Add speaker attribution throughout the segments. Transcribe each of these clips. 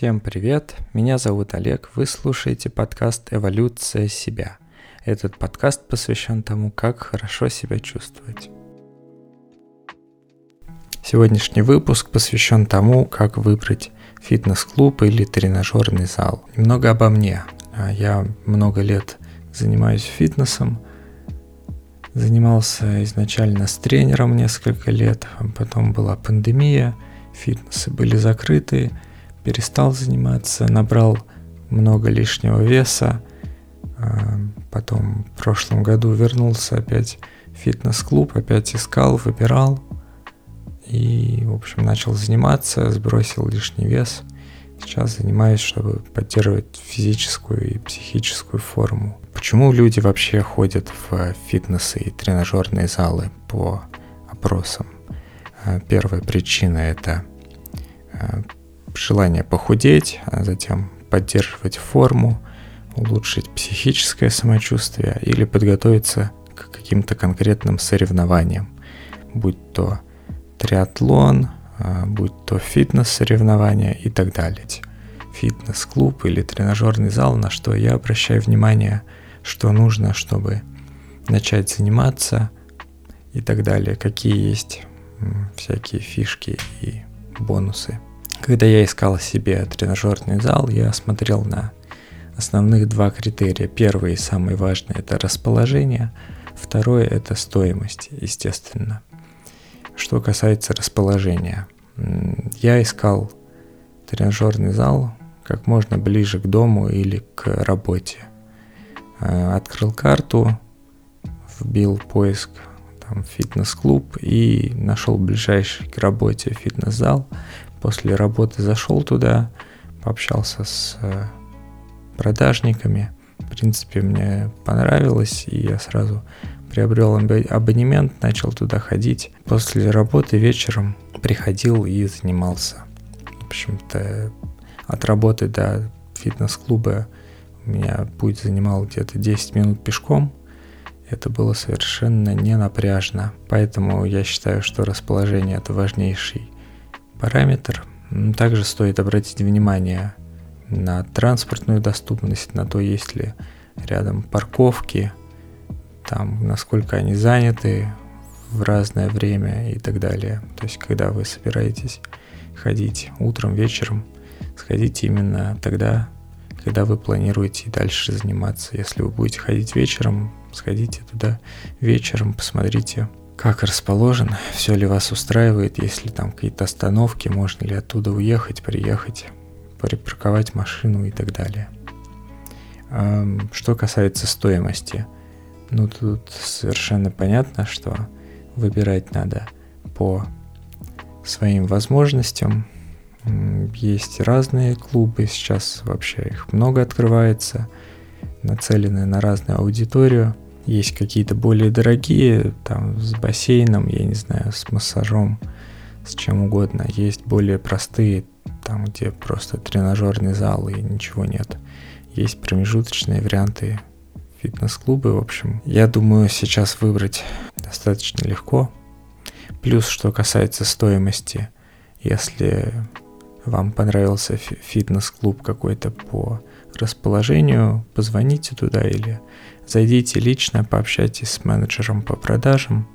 Speaker 1: Всем привет, меня зовут Олег, вы слушаете подкаст «Эволюция себя». Этот подкаст посвящен тому, как хорошо себя чувствовать. Сегодняшний выпуск посвящен тому, как выбрать фитнес-клуб или тренажерный зал. Немного обо мне. А, я много лет занимаюсь фитнесом, занимался изначально с тренером несколько лет, а потом была пандемия, фитнесы были закрыты, перестал заниматься, набрал много лишнего веса, а, потом в прошлом году вернулся опять в фитнес-клуб, опять искал, выбирал и, в общем, начал заниматься, сбросил лишний вес. Сейчас занимаюсь, чтобы поддерживать физическую и психическую форму. Почему люди вообще ходят в фитнесы и тренажерные залы по опросам? А, первая причина это а, желание похудеть, а затем поддерживать форму, улучшить психическое самочувствие или подготовиться к каким-то конкретным соревнованиям, будь то триатлон, а, будь то фитнес-соревнования и так далее. Фитнес-клуб или тренажерный зал, на что я обращаю внимание, что нужно, чтобы начать заниматься и так далее, какие есть всякие фишки и бонусы. Когда я искал себе тренажерный зал, я смотрел на основных два критерия. Первый и самый важный – это расположение, второе – это стоимость, естественно. Что касается расположения, я искал тренажерный зал как можно ближе к дому или к работе. Э, открыл карту, вбил поиск фитнес-клуб и нашел ближайший к работе фитнес-зал. После работы зашел туда, пообщался с э, продажниками. В принципе, мне понравилось, и я сразу приобрел абонемент, начал туда ходить. После работы вечером приходил и занимался. В общем-то, от работы до фитнес-клуба меня путь занимал где-то 10 минут пешком. Это было совершенно не напряжно. Поэтому я считаю, что расположение это важнейший параметр. Также стоит обратить внимание на транспортную доступность, на то, есть ли рядом парковки, там, насколько они заняты в разное время и так далее. То есть, когда вы собираетесь ходить утром, вечером, сходите именно тогда, когда вы планируете дальше заниматься. Если вы будете ходить вечером, сходите туда вечером, посмотрите, как расположен, все ли вас устраивает, есть ли там какие-то остановки, можно ли оттуда уехать, приехать, припарковать машину и так далее. Что касается стоимости, ну тут совершенно понятно, что выбирать надо по своим возможностям. Есть разные клубы, сейчас вообще их много открывается, нацелены на разную аудиторию – есть какие-то более дорогие, там с бассейном, я не знаю, с массажом, с чем угодно. Есть более простые, там где просто тренажерный зал и ничего нет. Есть промежуточные варианты фитнес-клубы, в общем. Я думаю, сейчас выбрать достаточно легко. Плюс, что касается стоимости, если вам понравился фитнес-клуб какой-то по расположению, позвоните туда или Зайдите лично, пообщайтесь с менеджером по продажам.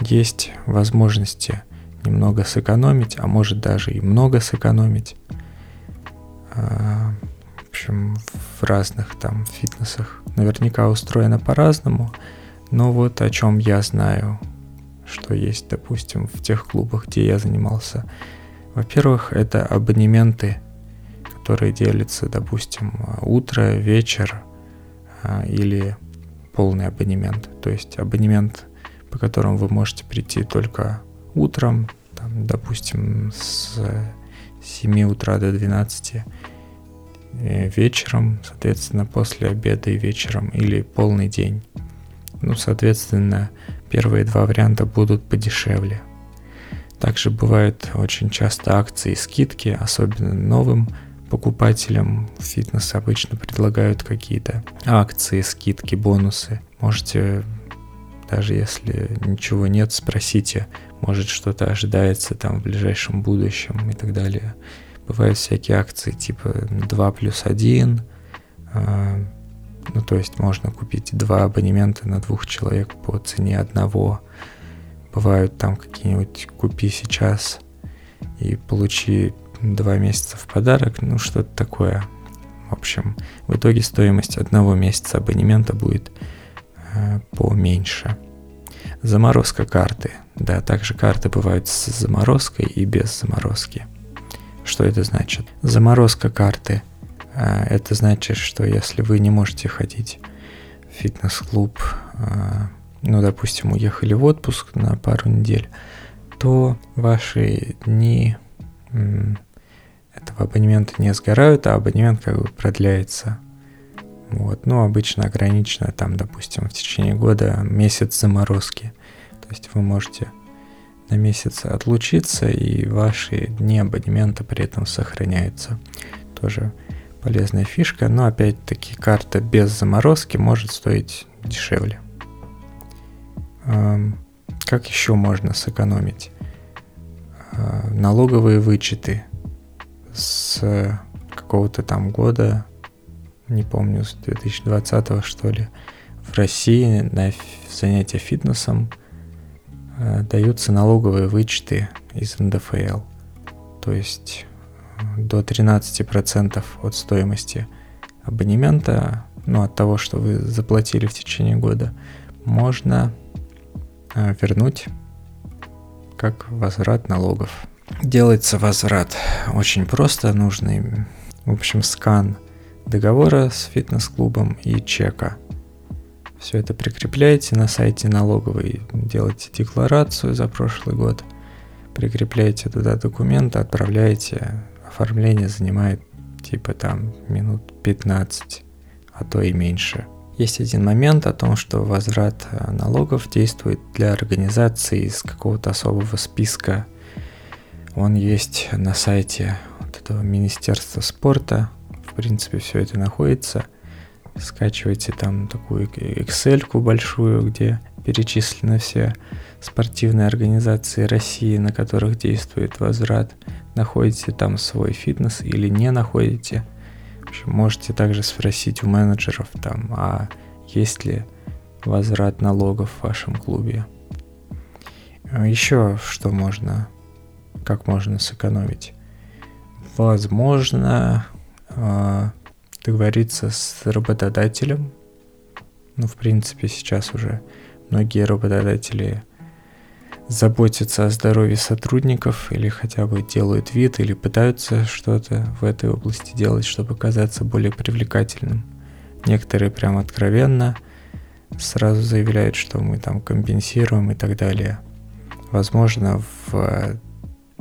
Speaker 1: Есть возможности немного сэкономить, а может даже и много сэкономить. В общем, в разных там фитнесах наверняка устроено по-разному. Но вот о чем я знаю, что есть, допустим, в тех клубах, где я занимался. Во-первых, это абонементы, которые делятся, допустим, утро, вечер, а, или полный абонемент. То есть абонемент, по которому вы можете прийти только утром, там, допустим, с 7 утра до 12 э, вечером, соответственно, после обеда и вечером, или полный день. Ну, соответственно, первые два варианта будут подешевле. Также бывают очень часто акции и скидки, особенно новым покупателям фитнес обычно предлагают какие-то акции, скидки, бонусы. Можете, даже если ничего нет, спросите может что-то ожидается там в ближайшем будущем и так далее. Бывают всякие акции типа 2 плюс 1, а, ну то есть можно купить два абонемента на двух человек по цене одного. Бывают там какие-нибудь купи сейчас и получи два месяца в подарок, ну что-то такое. В общем, в итоге стоимость одного месяца абонемента будет э, поменьше. Заморозка карты. Да, также карты бывают с заморозкой и без заморозки. Что это значит? Заморозка карты. Э, это значит, что если вы не можете ходить в фитнес-клуб, э, ну, допустим, уехали в отпуск на пару недель, то ваши дни этого абонемента не сгорают, а абонемент как бы продляется. Вот. Ну, обычно ограничено там, допустим, в течение года месяц заморозки. То есть вы можете на месяц отлучиться, и ваши дни абонемента при этом сохраняются. Тоже полезная фишка, но опять-таки карта без заморозки может стоить дешевле. Как еще можно сэкономить? А, налоговые вычеты с какого-то там года, не помню, с 2020 что ли, в России на занятия фитнесом э, даются налоговые вычеты из НДФЛ. То есть э, до 13% от стоимости абонемента, ну, от того, что вы заплатили в течение года, можно э, вернуть как возврат налогов. Делается возврат очень просто, нужный, в общем, скан договора с фитнес-клубом и чека. Все это прикрепляете на сайте налоговой, делаете декларацию за прошлый год, прикрепляете туда документы, отправляете. Оформление занимает типа там минут 15, а то и меньше. Есть один момент о том, что возврат налогов действует для организации из какого-то особого списка он есть на сайте вот этого Министерства спорта. В принципе, все это находится. Скачивайте там такую Excel большую, где перечислены все спортивные организации России, на которых действует возврат. Находите там свой фитнес или не находите. В общем, можете также спросить у менеджеров там, а есть ли возврат налогов в вашем клубе. Еще что можно как можно сэкономить. Возможно, а, договориться с работодателем. Ну, в принципе, сейчас уже многие работодатели заботятся о здоровье сотрудников или хотя бы делают вид или пытаются что-то в этой области делать, чтобы казаться более привлекательным. Некоторые прям откровенно сразу заявляют, что мы там компенсируем и так далее. Возможно, в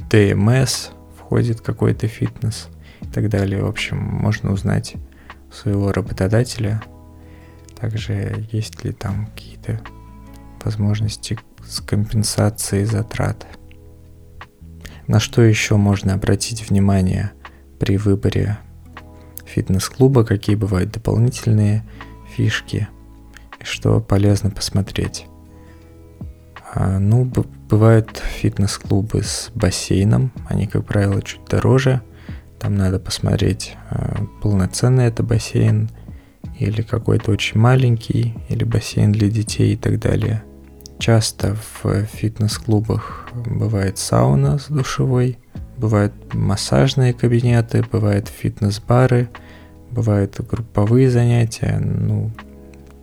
Speaker 1: ТМС входит какой-то фитнес и так далее. В общем, можно узнать своего работодателя. Также есть ли там какие-то возможности с компенсацией затрат. На что еще можно обратить внимание при выборе фитнес-клуба, какие бывают дополнительные фишки, что полезно посмотреть. А, ну, бывают фитнес-клубы с бассейном, они, как правило, чуть дороже. Там надо посмотреть, а, полноценный это бассейн, или какой-то очень маленький, или бассейн для детей и так далее. Часто в фитнес-клубах бывает сауна с душевой, бывают массажные кабинеты, бывают фитнес-бары, бывают групповые занятия, ну,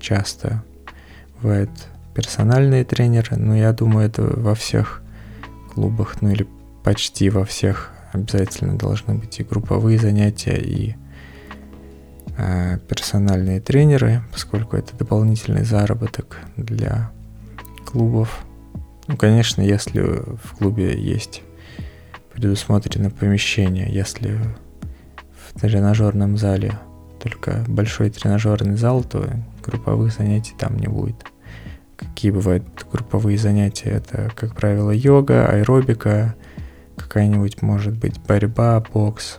Speaker 1: часто бывает персональные тренеры, но я думаю, это во всех клубах, ну или почти во всех обязательно должны быть и групповые занятия, и э, персональные тренеры, поскольку это дополнительный заработок для клубов. Ну, конечно, если в клубе есть предусмотрено помещение, если в тренажерном зале только большой тренажерный зал, то групповых занятий там не будет. Какие бывают групповые занятия? Это, как правило, йога, аэробика, какая-нибудь, может быть, борьба, бокс,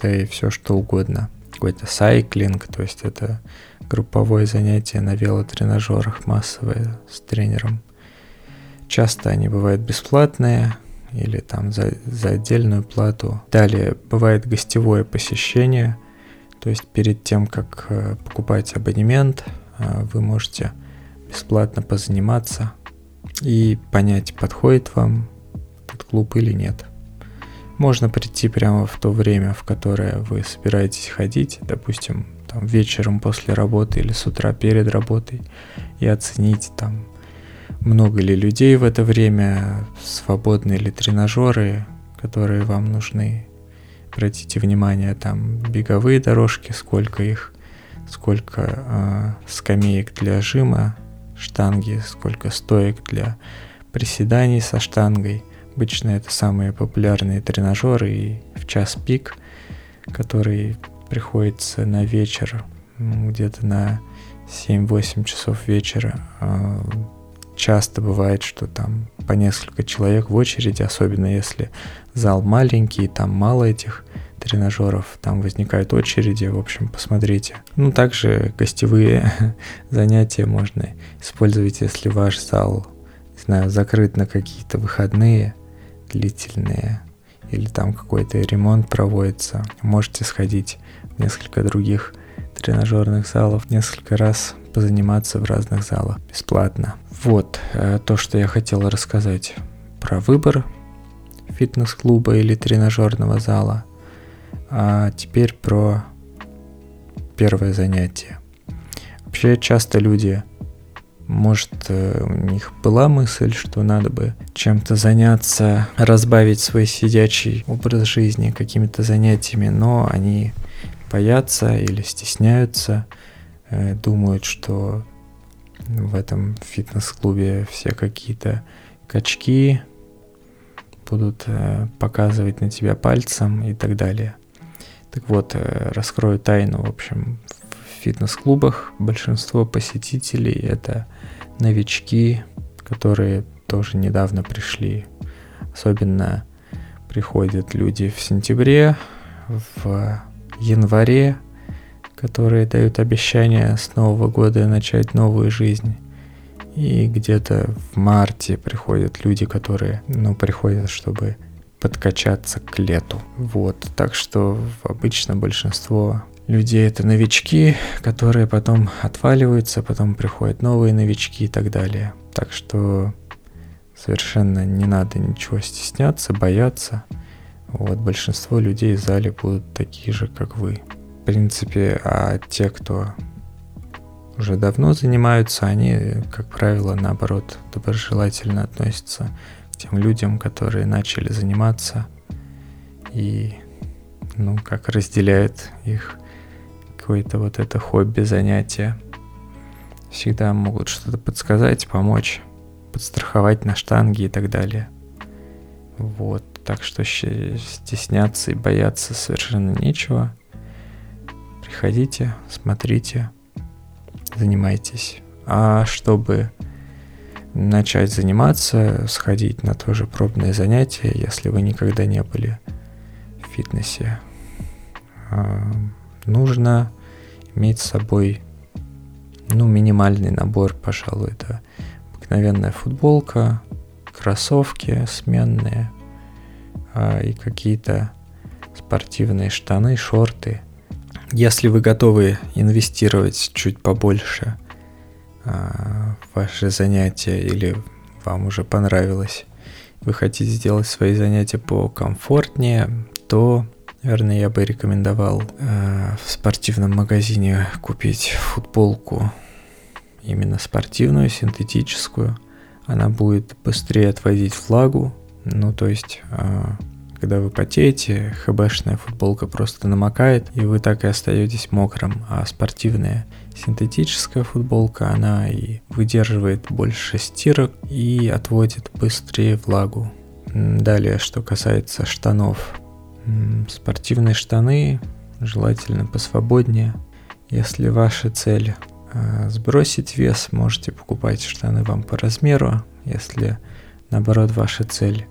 Speaker 1: да и все что угодно. Какой-то сайклинг, то есть это групповое занятие на велотренажерах массовое с тренером. Часто они бывают бесплатные или там за, за отдельную плату. Далее бывает гостевое посещение, то есть перед тем, как э, покупать абонемент, э, вы можете бесплатно позаниматься и понять, подходит вам этот клуб или нет. Можно прийти прямо в то время, в которое вы собираетесь ходить, допустим, там вечером после работы или с утра перед работой, и оценить там, много ли людей в это время, свободны ли тренажеры, которые вам нужны. Обратите внимание, там беговые дорожки, сколько их, сколько э, скамеек для жима, штанги, сколько стоек для приседаний со штангой. Обычно это самые популярные тренажеры и в час пик, который приходится на вечер, где-то на 7-8 часов вечера. А, часто бывает, что там по несколько человек в очереди, особенно если зал маленький, там мало этих тренажеров, там возникают очереди, в общем, посмотрите. Ну, также гостевые занятия можно использовать, если ваш зал, не знаю, закрыт на какие-то выходные, длительные, или там какой-то ремонт проводится, можете сходить в несколько других тренажерных залов, несколько раз позаниматься в разных залах бесплатно. Вот э, то, что я хотел рассказать про выбор фитнес-клуба или тренажерного зала. А теперь про первое занятие. Вообще часто люди может, э, у них была мысль, что надо бы чем-то заняться, разбавить свой сидячий образ жизни какими-то занятиями, но они боятся или стесняются, э, думают, что в этом фитнес-клубе все какие-то качки будут э, показывать на тебя пальцем и так далее. Так вот, раскрою тайну, в общем, в фитнес-клубах большинство посетителей это новички, которые тоже недавно пришли. Особенно приходят люди в сентябре, в январе, которые дают обещание с Нового года начать новую жизнь. И где-то в марте приходят люди, которые, ну, приходят, чтобы подкачаться к лету. Вот, так что обычно большинство людей это новички, которые потом отваливаются, потом приходят новые новички и так далее. Так что совершенно не надо ничего стесняться, бояться. Вот большинство людей в зале будут такие же, как вы. В принципе, а те, кто уже давно занимаются, они, как правило, наоборот, доброжелательно относятся к тем людям, которые начали заниматься и, ну, как разделяют их какое-то вот это хобби, занятие. Всегда могут что-то подсказать, помочь, подстраховать на штанге и так далее. Вот, так что стесняться и бояться совершенно нечего. Приходите, смотрите, занимайтесь. А чтобы начать заниматься, сходить на тоже пробное занятие, если вы никогда не были в фитнесе, а, нужно иметь с собой ну, минимальный набор, пожалуй, это обыкновенная футболка, кроссовки сменные а, и какие-то спортивные штаны, шорты. Если вы готовы инвестировать чуть побольше а, в ваши занятия или вам уже понравилось, вы хотите сделать свои занятия покомфортнее, то Наверное, я бы рекомендовал э, в спортивном магазине купить футболку именно спортивную, синтетическую. Она будет быстрее отводить влагу. Ну, то есть, э, когда вы потеете, хбшная футболка просто намокает, и вы так и остаетесь мокрым. А спортивная синтетическая футболка, она и выдерживает больше стирок и отводит быстрее влагу. Далее, что касается штанов, спортивные штаны, желательно посвободнее. Если ваша цель э, сбросить вес, можете покупать штаны вам по размеру. Если наоборот ваша цель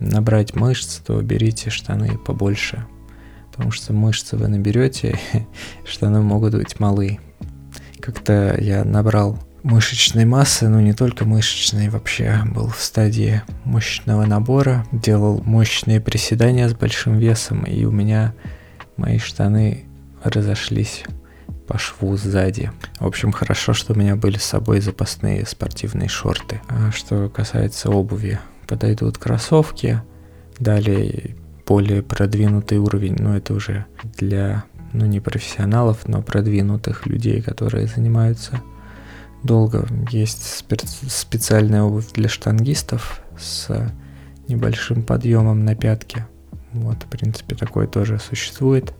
Speaker 1: набрать мышц, то берите штаны побольше. Потому что мышцы вы наберете, штаны могут быть малы. Как-то я набрал мышечной массы, ну не только мышечной, вообще был в стадии мощного набора, делал мощные приседания с большим весом, и у меня мои штаны разошлись по шву сзади. В общем, хорошо, что у меня были с собой запасные спортивные шорты. А что касается обуви, подойдут кроссовки, далее более продвинутый уровень, но это уже для, ну не профессионалов, но продвинутых людей, которые занимаются долго. Есть специальная обувь для штангистов с небольшим подъемом на пятки. Вот, в принципе, такое тоже существует.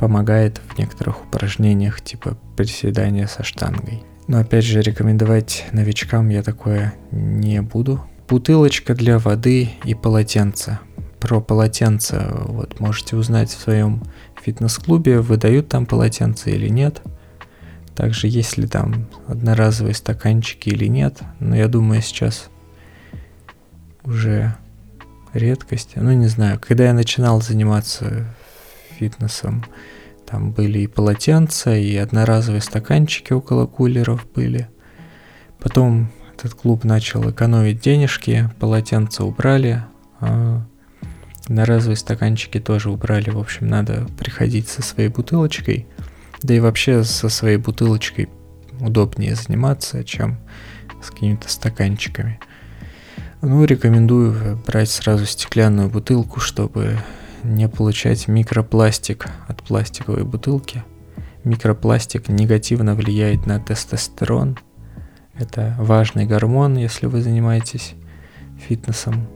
Speaker 1: Помогает в некоторых упражнениях, типа приседания со штангой. Но опять же, рекомендовать новичкам я такое не буду. Бутылочка для воды и полотенце. Про полотенце вот можете узнать в своем фитнес-клубе, выдают там полотенце или нет – также есть ли там одноразовые стаканчики или нет. Но я думаю, сейчас уже редкость. Ну, не знаю, когда я начинал заниматься фитнесом, там были и полотенца, и одноразовые стаканчики около кулеров были. Потом этот клуб начал экономить денежки, полотенца убрали, а одноразовые стаканчики тоже убрали. В общем, надо приходить со своей бутылочкой – да и вообще со своей бутылочкой удобнее заниматься, чем с какими-то стаканчиками. Ну, рекомендую брать сразу стеклянную бутылку, чтобы не получать микропластик от пластиковой бутылки. Микропластик негативно влияет на тестостерон. Это важный гормон, если вы занимаетесь фитнесом.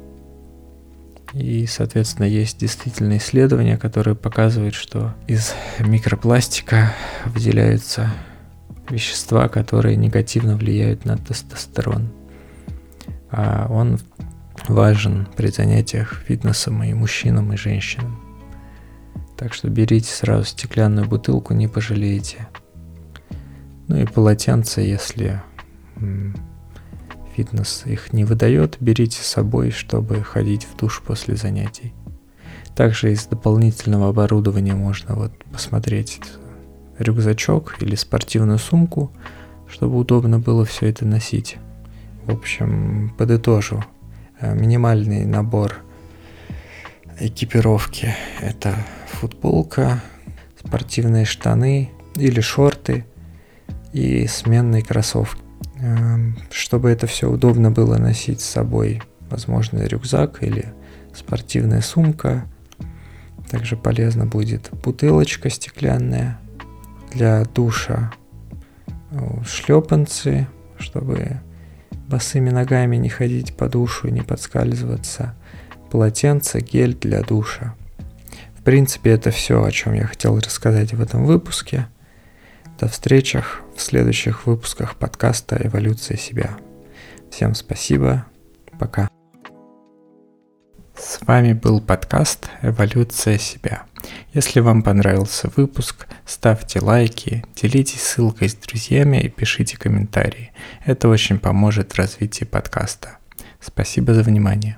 Speaker 1: И, соответственно, есть действительно исследования, которые показывают, что из микропластика выделяются вещества, которые негативно влияют на тестостерон. А он важен при занятиях фитнесом и мужчинам, и женщинам. Так что берите сразу стеклянную бутылку, не пожалеете. Ну и полотенце, если фитнес их не выдает, берите с собой, чтобы ходить в душ после занятий. Также из дополнительного оборудования можно вот посмотреть рюкзачок или спортивную сумку, чтобы удобно было все это носить. В общем, подытожу. Э, минимальный набор экипировки – это футболка, спортивные штаны или шорты и сменные кроссовки. Эм, чтобы это все удобно было носить с собой, возможно, рюкзак или спортивная сумка. Также полезно будет бутылочка стеклянная для душа, шлепанцы, чтобы босыми ногами не ходить по душу и не подскальзываться, полотенце, гель для душа. В принципе, это все, о чем я хотел рассказать в этом выпуске – до встречах в следующих выпусках подкаста «Эволюция себя». Всем спасибо. Пока. С вами был подкаст «Эволюция себя». Если вам понравился выпуск, ставьте лайки, делитесь ссылкой с друзьями и пишите комментарии. Это очень поможет в развитии подкаста. Спасибо за внимание.